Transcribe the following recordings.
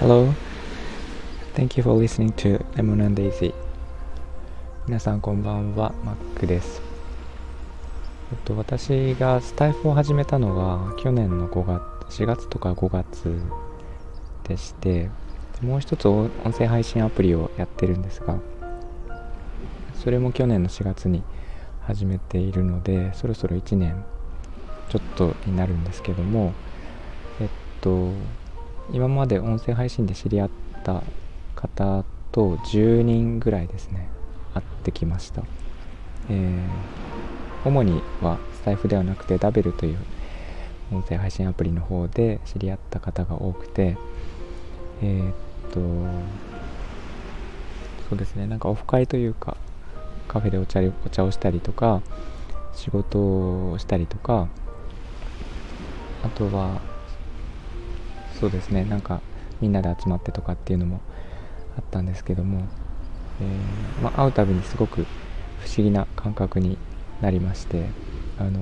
Hello. Thank you for listening to Lemon and Daisy. 皆さんこんばんは、マックです。えっと、私がスタイフを始めたのが去年の5月、4月とか5月でして、もう一つ音声配信アプリをやってるんですが、それも去年の4月に始めているので、そろそろ1年ちょっとになるんですけども、えっと、今まで音声配信で知り合った方と10人ぐらいですね会ってきました、えー主にはスタイフではなくてダベルという音声配信アプリの方で知り合った方が多くてえーっとそうですねなんかオフ会というかカフェでお茶お茶をしたりとか仕事をしたりとかあとはそうですねなんかみんなで集まってとかっていうのもあったんですけども、えーまあ、会うたびにすごく不思議な感覚になりましてあの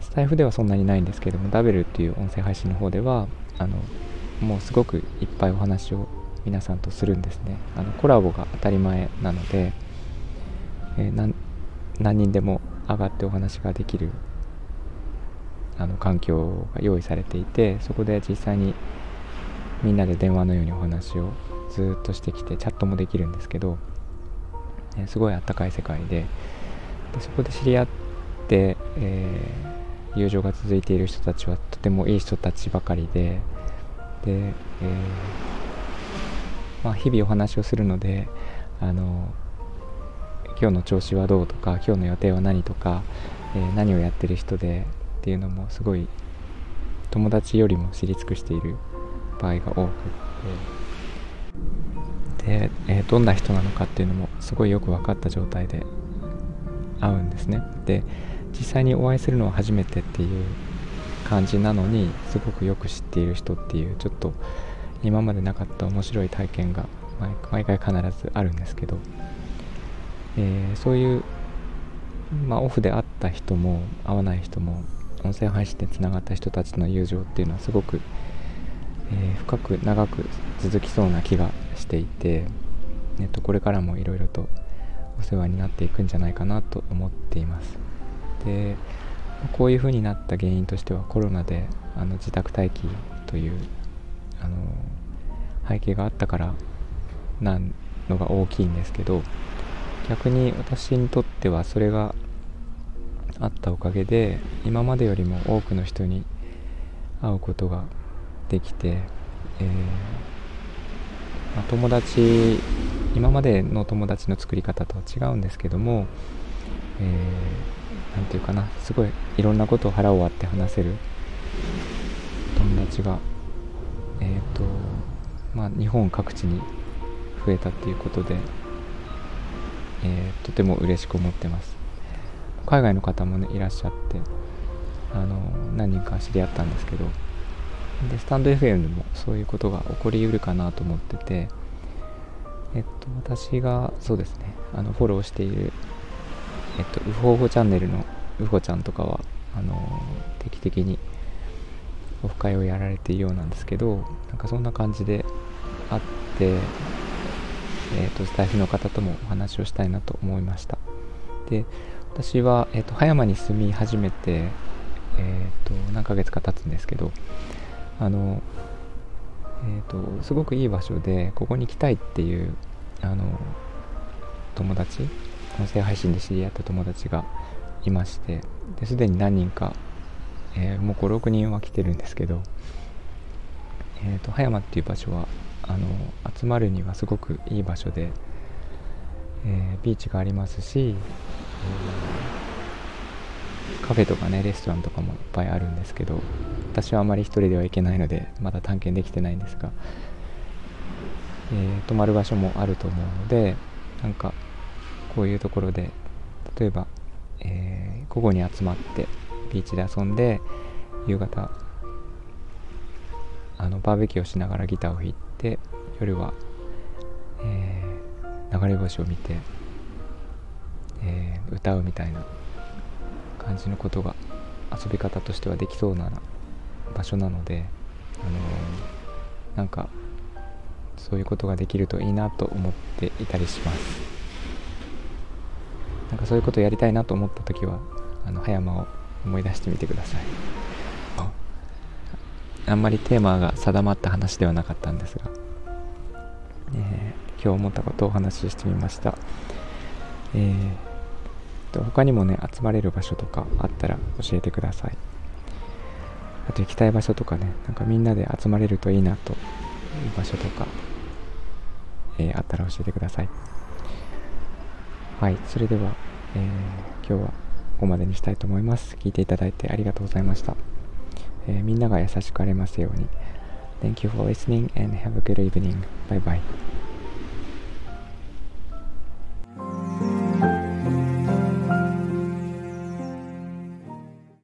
スタイフではそんなにないんですけどもダベルっていう音声配信の方ではあのもうすごくいっぱいお話を皆さんとするんですね。あのコラボが当たり前なので、えー何人でも上がってお話ができるあの環境が用意されていてそこで実際にみんなで電話のようにお話をずっとしてきてチャットもできるんですけど、えーすごいあったかい世界ででそこで知り合って、えー友情が続いている人たちはとてもいい人たちばかりでで、えーまあ、日々お話をするのであの今日の調子はどうとか今日の予定は何とか、えー何をやってる人でっていうのもすごい友達よりも知り尽くしている場合が多くて。で、えーどんな人なのかっていうのもすごいよく分かった状態で会うんですね。で実際にお会いするのは初めてっていう感じなのにすごくよく知っている人っていうちょっと今までなかった面白い体験が毎毎回必ずあるんですけど、えーそういう、まあ、オフで会った人も会わない人も音声配信でつながった人たちの友情っていうのはすごく、えー深く長く続きそうな気がしていて、えっと、これからもいろいろとお世話になっていくんじゃないかなと思っています。でこういう風になった原因としてはコロナであの自宅待機というあの背景があったからなのが大きいんですけど逆に私にとってはそれがあったおかげで今までよりも多くの人に会うことができて、えーまあ友達今までの友達の作り方とは違うんですけども、えーなんていうかなすごいいろんなことを腹を割って話せる友達がえっ、とまあ日本各地に増えたっていうことで、えーとても嬉しく思ってます。海外の方もねいらっしゃってあの何人か知り合ったんですけどでスタンド FM でもそういうことが起こりうるかなと思っててえっと私がそうですねあのフォローしているえっと、ウホウホチャンネルのウホちゃんとかは、あの定期的にオフ会をやられているようなんですけど、なんかそんな感じで会って、えっと、スタイフの方ともお話をしたいなと思いました。で、私は、えっと、葉山に住み始めて、えっと、何ヶ月か経つんですけど、あの、えっと、すごくいい場所で、ここに来たいっていう、あの、友達音声配信で知り合った友達がいましてですでに何人か、えーもう56人は来てるんですけど、えー、と葉山っていう場所はあの集まるにはすごくいい場所で、えービーチがありますし、カフェとかねレストランとかもいっぱいあるんですけど私はあまり一人では行けないのでまだ探検できてないんですが、えー泊まる場所もあると思うのでなんかこういうところで例えば、えー午後に集まってビーチで遊んで夕方あのバーベキューをしながらギターを弾いて夜は、えー流れ星を見て、えー歌うみたいな感じのことが遊び方としてはできそうな場所なので、あのー、なんかそういうことができるといいなと思っていたりします。なんかそういうことをやりたいなと思った時はあの葉山を思い出してみてください。あんまりテーマが定まった話ではなかったんですが、えー、今日思ったことをお話ししてみました、えー、と他にもね集まれる場所とかあったら教えてくださいあと行きたい場所とかねなんかみんなで集まれるといいなという場所とかえー、あったら教えてください。はい、それでは、えー、今日はここまでにしたいと思います。聞いていただいてありがとうございました。えー、みんなが優しくありますように。Thank you for listening and have a good evening. Bye bye.